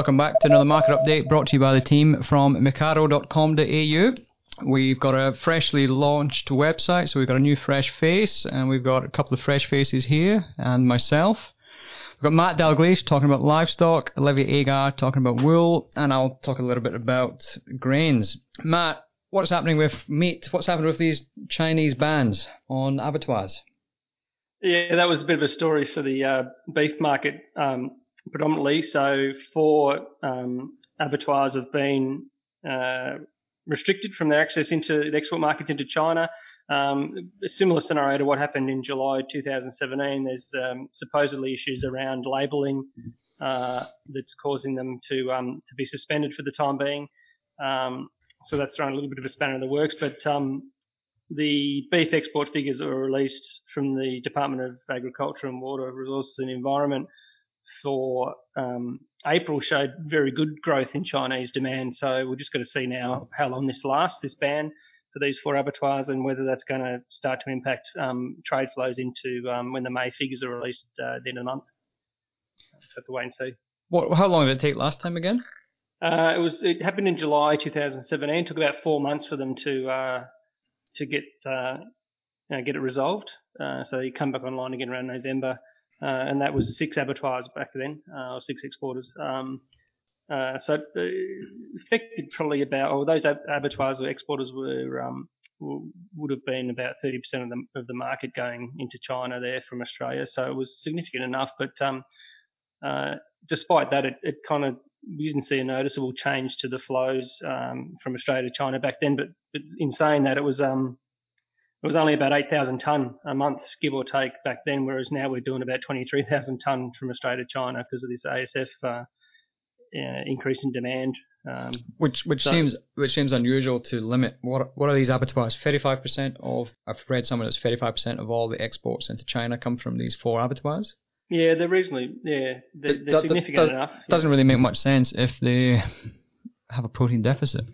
Welcome back to another market update brought to you by the team from mecardo.com.au. We've got a freshly launched website, so we've got a new fresh face, and we've got a couple of fresh faces here, and myself. We've got Matt Dalgleish talking about livestock, Olivia Agar talking about wool, and I'll talk a little bit about grains. Matt, what's happening with meat? What's happening with these Chinese bans on abattoirs? Yeah, that was a bit of a story for the uh, beef market um, predominantly. So, four um, abattoirs have been uh, restricted from their access into the export markets into China. Um, a similar scenario to what happened in July 2017. There's um, supposedly issues around labelling uh, that's causing them to um, to be suspended for the time being. Um, so that's thrown a little bit of a spanner in the works. But um, the beef export figures that were released from the Department of Agriculture and Water Resources and Environment for um, April showed very good growth in Chinese demand. So we're just going to see now how long this lasts, this ban for these four abattoirs, and whether that's going to start to impact um, trade flows into um, when the May figures are released uh, at the end of the month. So have to wait and see. What? How long did it take last time again? Uh, it was. It happened in July 2017. It took about four months for them to uh, to get uh, you know, get it resolved. Uh, so you come back online again around November, and that was six abattoirs back then, uh, or six exporters. Um, uh, so affected probably about, or those abattoirs or exporters were um, would have been about 30% of the of the market going into China there from Australia. So it was significant enough, but um, uh, despite that, it, it kind of we didn't see a noticeable change to the flows um, from Australia to China back then. But, but in saying that, it was um, it was only about 8,000 tonne a month, give or take, back then, whereas now we're doing about 23,000 tonne from Australia to China because of this ASF uh, increase in demand. Um, which which so, seems which seems unusual to limit. What what are these abattoirs? Thirty five percent of I've read somewhere that's thirty five percent of all the exports into China come from these four abattoirs. Yeah, they're reasonably yeah they're, they're that, significant that, that enough. Doesn't yeah. really make much sense if they have a protein deficit.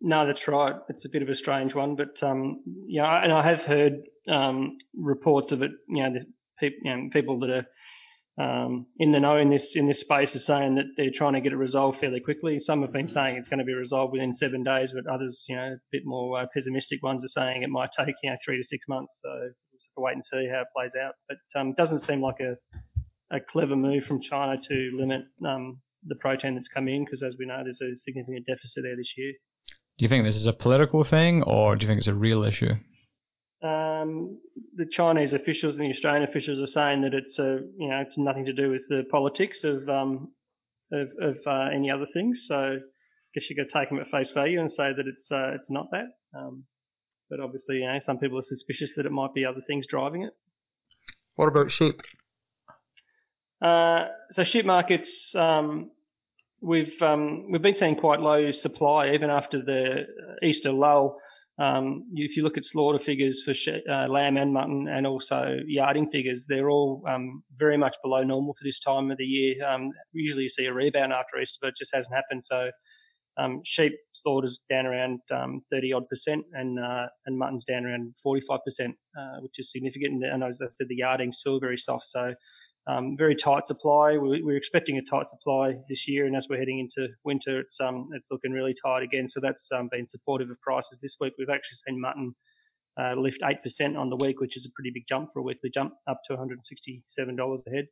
No, that's right. It's a bit of a strange one, but um, yeah, and I have heard um, reports of it. You know, the pe- you know, people that are um, in the know in this in this space are saying that they're trying to get it resolved fairly quickly. Some have been saying it's going to be resolved within seven days, but others, you know, a bit more uh, pessimistic ones are saying it might take you know three to six months. So we'll wait and see how it plays out. But um, doesn't seem like a a clever move from China to limit um, the protein that's come in because, as we know, there's a significant deficit there this year. Do you think this is a political thing, or do you think it's a real issue? Um, the Chinese officials and the Australian officials are saying that it's a, you know, it's nothing to do with the politics of um, of, of uh, any other things. So I guess you got to take them at face value and say that it's uh, it's not that. Um, but obviously, you know, some people are suspicious that it might be other things driving it. What about sheep? Uh, so sheep markets, um, we've um, we've been seeing quite low supply even after the Easter lull. Um, if you look at slaughter figures for uh, lamb and mutton, and also yarding figures, they're all um, very much below normal for this time of the year. Um, usually see a rebound after Easter, but it just hasn't happened. So um, sheep slaughters down around 30 odd percent, and uh, and mutton's down around 45 percent, uh, which is significant. And as I said, the yarding's still very soft. So um, very tight supply. We, we're expecting a tight supply this year, and as we're heading into winter, it's um, it's looking really tight again. So that's um, been supportive of prices this week. We've actually seen mutton uh, lift 8% on the week, which is a pretty big jump for a weekly jump, up to $167 a head.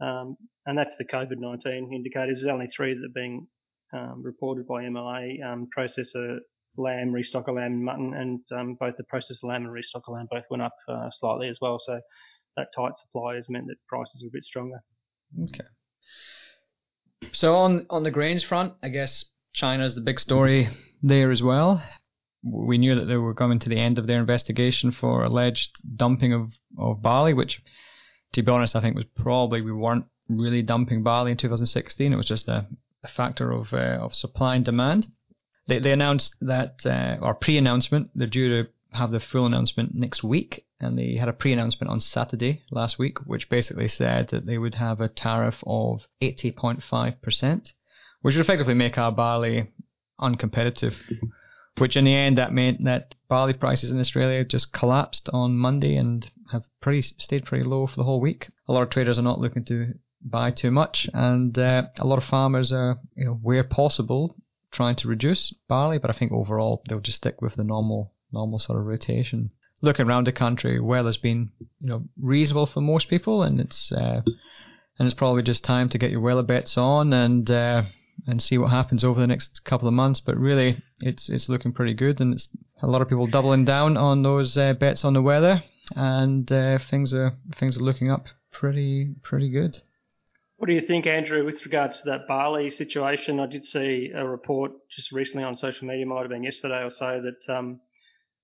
Um, and that's the COVID-19 indicators. There's only three that are being um, reported by MLA: um, processor lamb, restocker lamb, and mutton, and um, both the processor lamb and restocker lamb both went up uh, slightly as well. So that tight supply has meant that prices are a bit stronger. Okay. So on on the grains front, I guess China's the big story there as well. We knew that they were coming to the end of their investigation for alleged dumping of, of barley, which, to be honest, I think was probably we weren't really dumping barley in 2016. It was just a, a factor of uh, of supply and demand. They they announced that uh, or pre-announcement they're due to have the full announcement next week, and they had a pre-announcement on Saturday last week, which basically said that they would have a tariff of 80.5%, which would effectively make our barley uncompetitive. Which in the end that meant that barley prices in Australia just collapsed on Monday and have pretty stayed pretty low for the whole week. A lot of traders are not looking to buy too much, and uh, a lot of farmers are, you know, where possible, trying to reduce barley. But I think overall they'll just stick with the normal normal sort of rotation. Looking around the country, weather's been you know reasonable for most people, and it's uh, and it's probably just time to get your weather bets on and uh, and see what happens over the next couple of months. But really, it's it's looking pretty good, and it's a lot of people doubling down on those uh, bets on the weather, and uh, things are things are looking up pretty pretty good. What do you think, Andrew, with regards to that barley situation? I did see a report just recently on social media, might have been yesterday or so, that um,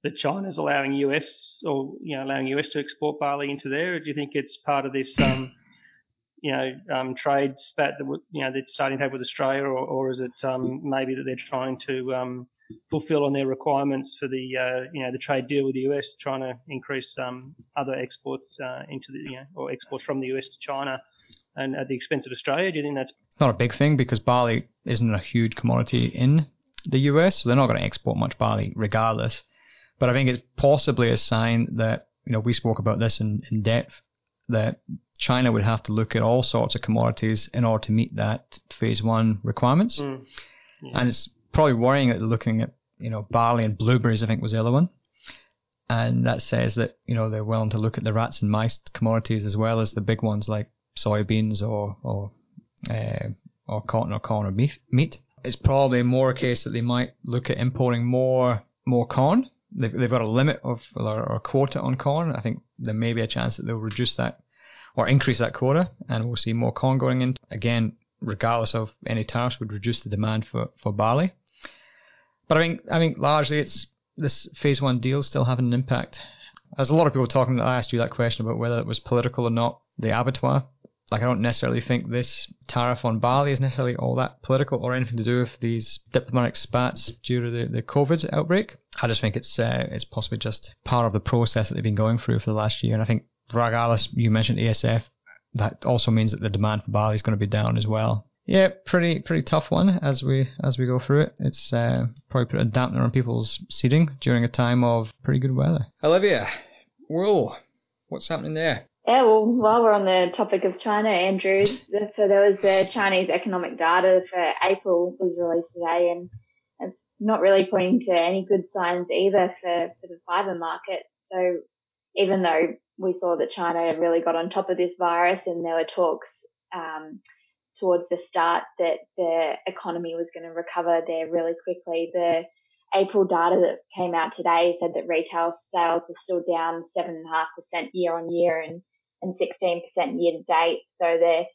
that China's allowing US or you know allowing US to export barley into there. Do you think it's part of this um, you know um, trade spat that you know they're starting to have with Australia, or, or is it um, maybe that they're trying to um, fulfil on their requirements for the uh, you know the trade deal with the US, trying to increase um, other exports uh, into the you know or exports from the US to China, and at the expense of Australia? Do you think that's not a big thing because barley isn't a huge commodity in the US, so they're not going to export much barley regardless. But I think it's possibly a sign that you know we spoke about this in, in depth that China would have to look at all sorts of commodities in order to meet that phase one requirements. Mm. Yeah. And it's probably worrying that they're looking at, you know, barley and blueberries, I think was the other one. And that says that, you know, they're willing to look at the rats and mice commodities as well as the big ones like soybeans or, or, uh, or cotton or corn or beef, meat. It's probably more a case that they might look at importing more, more corn. They've, they've got a limit of, or a quota on corn. I think there may be a chance that they'll reduce that or increase that quota, and we'll see more corn going in. Again, regardless of any tariffs, would reduce the demand for, for barley. But I think I think largely it's this phase one deal still having an impact. There's a lot of people talking. I asked you that question about whether it was political or not. The abattoir. Like I don't necessarily think this tariff on barley is necessarily all that political or anything to do with these diplomatic spats due to the, the COVID outbreak. I just think it's uh, it's possibly just part of the process that they've been going through for the last year. And I think regardless, you mentioned ASF. That also means that the demand for barley is going to be down as well. Yeah, pretty pretty tough one as we as we go through it. It's uh, probably put a dampener on people's seating during a time of pretty good weather. Olivia, wool, what's happening there? Yeah, well, while we're on the topic of China, Andrew, so there was the Chinese economic data for April was released today, and it's not really pointing to any good signs either for, for the fibre market. So even though we saw that China really got on top of this virus and there were talks um, towards the start that the economy was going to recover there really quickly. The April data that came out today said that retail sales were still down 7.5% year on year and, and 16% year to date. So they're,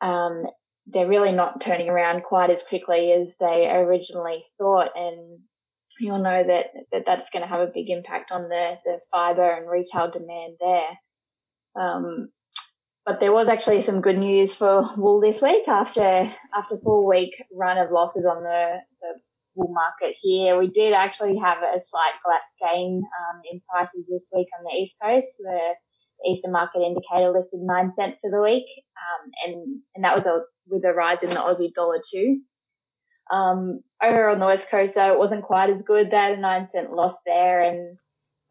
um, they're really not turning around quite as quickly as they originally thought. And you'll know that, that that's going to have a big impact on the, the fibre and retail demand there. Um, but there was actually some good news for wool this week after after four week run of losses on the, the wool market here. We did actually have a slight gain um, in prices this week on the east coast. The Eastern Market Indicator lifted nine cents for the week, um, and and that was a, with a rise in the Aussie dollar too. Um, over on the west coast though, it wasn't quite as good. They had a nine cent loss there and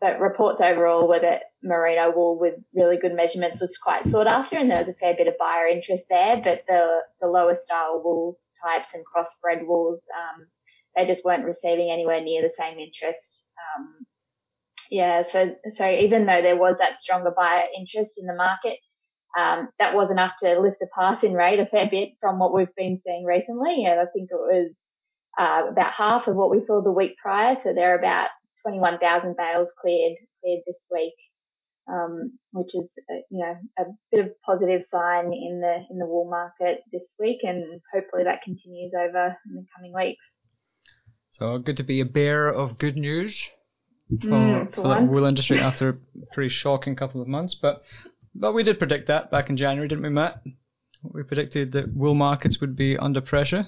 but reports overall were that merino wool with really good measurements was quite sought after and there was a fair bit of buyer interest there, but the, the lower style wool types and crossbred wools, um, they just weren't receiving anywhere near the same interest. Um, yeah, so, so even though there was that stronger buyer interest in the market, um, that was enough to lift the passing rate a fair bit from what we've been seeing recently. And I think it was uh, about half of what we saw the week prior. So there are about 21,000 bales cleared cleared this week, um, which is uh, you know a bit of positive sign in the in the wool market this week, and hopefully that continues over in the coming weeks. So good to be a bearer of good news for, mm, for, for the wool industry after a pretty shocking couple of months, but but we did predict that back in January, didn't we, Matt? We predicted that wool markets would be under pressure.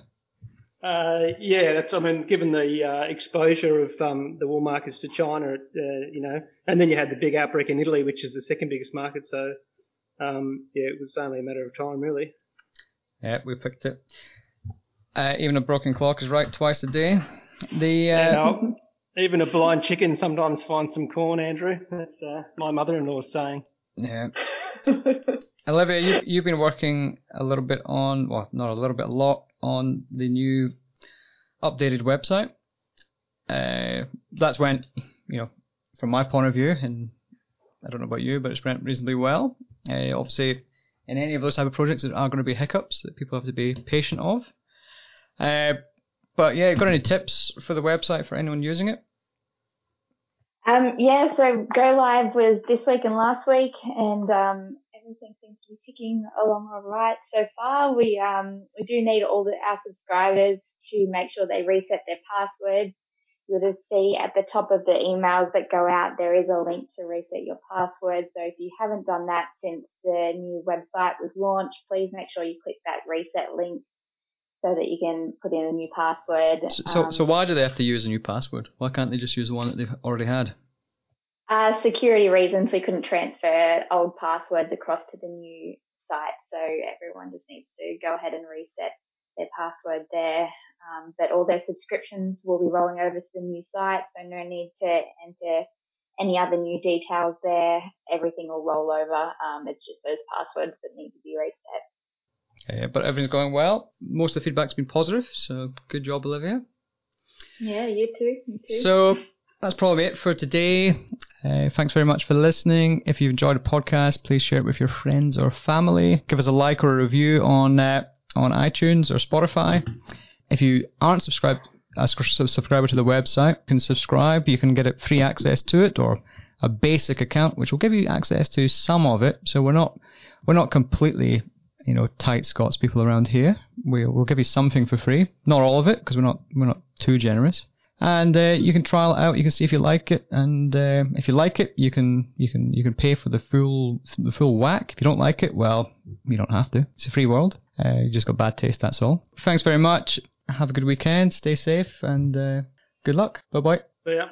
Uh, yeah, that's. I mean, given the uh, exposure of um, the wool markets to China, uh, you know, and then you had the big outbreak in Italy, which is the second biggest market. So, um, yeah, it was only a matter of time, really. Yeah, we picked it. Uh, even a broken clock is right twice a day. The uh, even a blind chicken sometimes finds some corn. Andrew, that's uh, my mother-in-law's saying. Yeah. Olivia, you, you've been working a little bit on, well, not a little bit, a lot on the new updated website. Uh, that's went, you know, from my point of view, and I don't know about you, but it's went reasonably well. Uh, obviously, in any of those type of projects, there are going to be hiccups that people have to be patient of. Uh, but yeah, got any tips for the website for anyone using it? Um, yeah, so go live was this week and last week, and um, everything seems to be ticking along all right so far. We um, we do need all the, our subscribers to make sure they reset their passwords. You'll just see at the top of the emails that go out, there is a link to reset your password. So if you haven't done that since the new website was launched, please make sure you click that reset link so that you can put in a new password. So, so, um, so why do they have to use a new password? Why can't they just use the one that they've already had? Uh, security reasons, we couldn't transfer old passwords across to the new site, so everyone just needs to go ahead and reset their password there. Um, but all their subscriptions will be rolling over to the new site, so no need to enter any other new details there. Everything will roll over. Um, it's just those passwords that need to be reset. Yeah, but everything's going well. Most of the feedback's been positive, so good job, Olivia. Yeah, you too. You too. So that's probably it for today. Uh, thanks very much for listening. If you've enjoyed the podcast, please share it with your friends or family. Give us a like or a review on uh, on iTunes or Spotify. If you aren't subscribed, a subscriber to the website, you can subscribe. You can get it free access to it or a basic account, which will give you access to some of it. So we're not we're not completely you know, tight Scots people around here. We, will give you something for free, not all of it, because we're not we're not too generous. And uh, you can trial it out. You can see if you like it, and uh, if you like it, you can you can you can pay for the full the full whack. If you don't like it, well, you don't have to. It's a free world. Uh, you just got bad taste. That's all. Thanks very much. Have a good weekend. Stay safe, and uh, good luck. Bye bye. Yeah.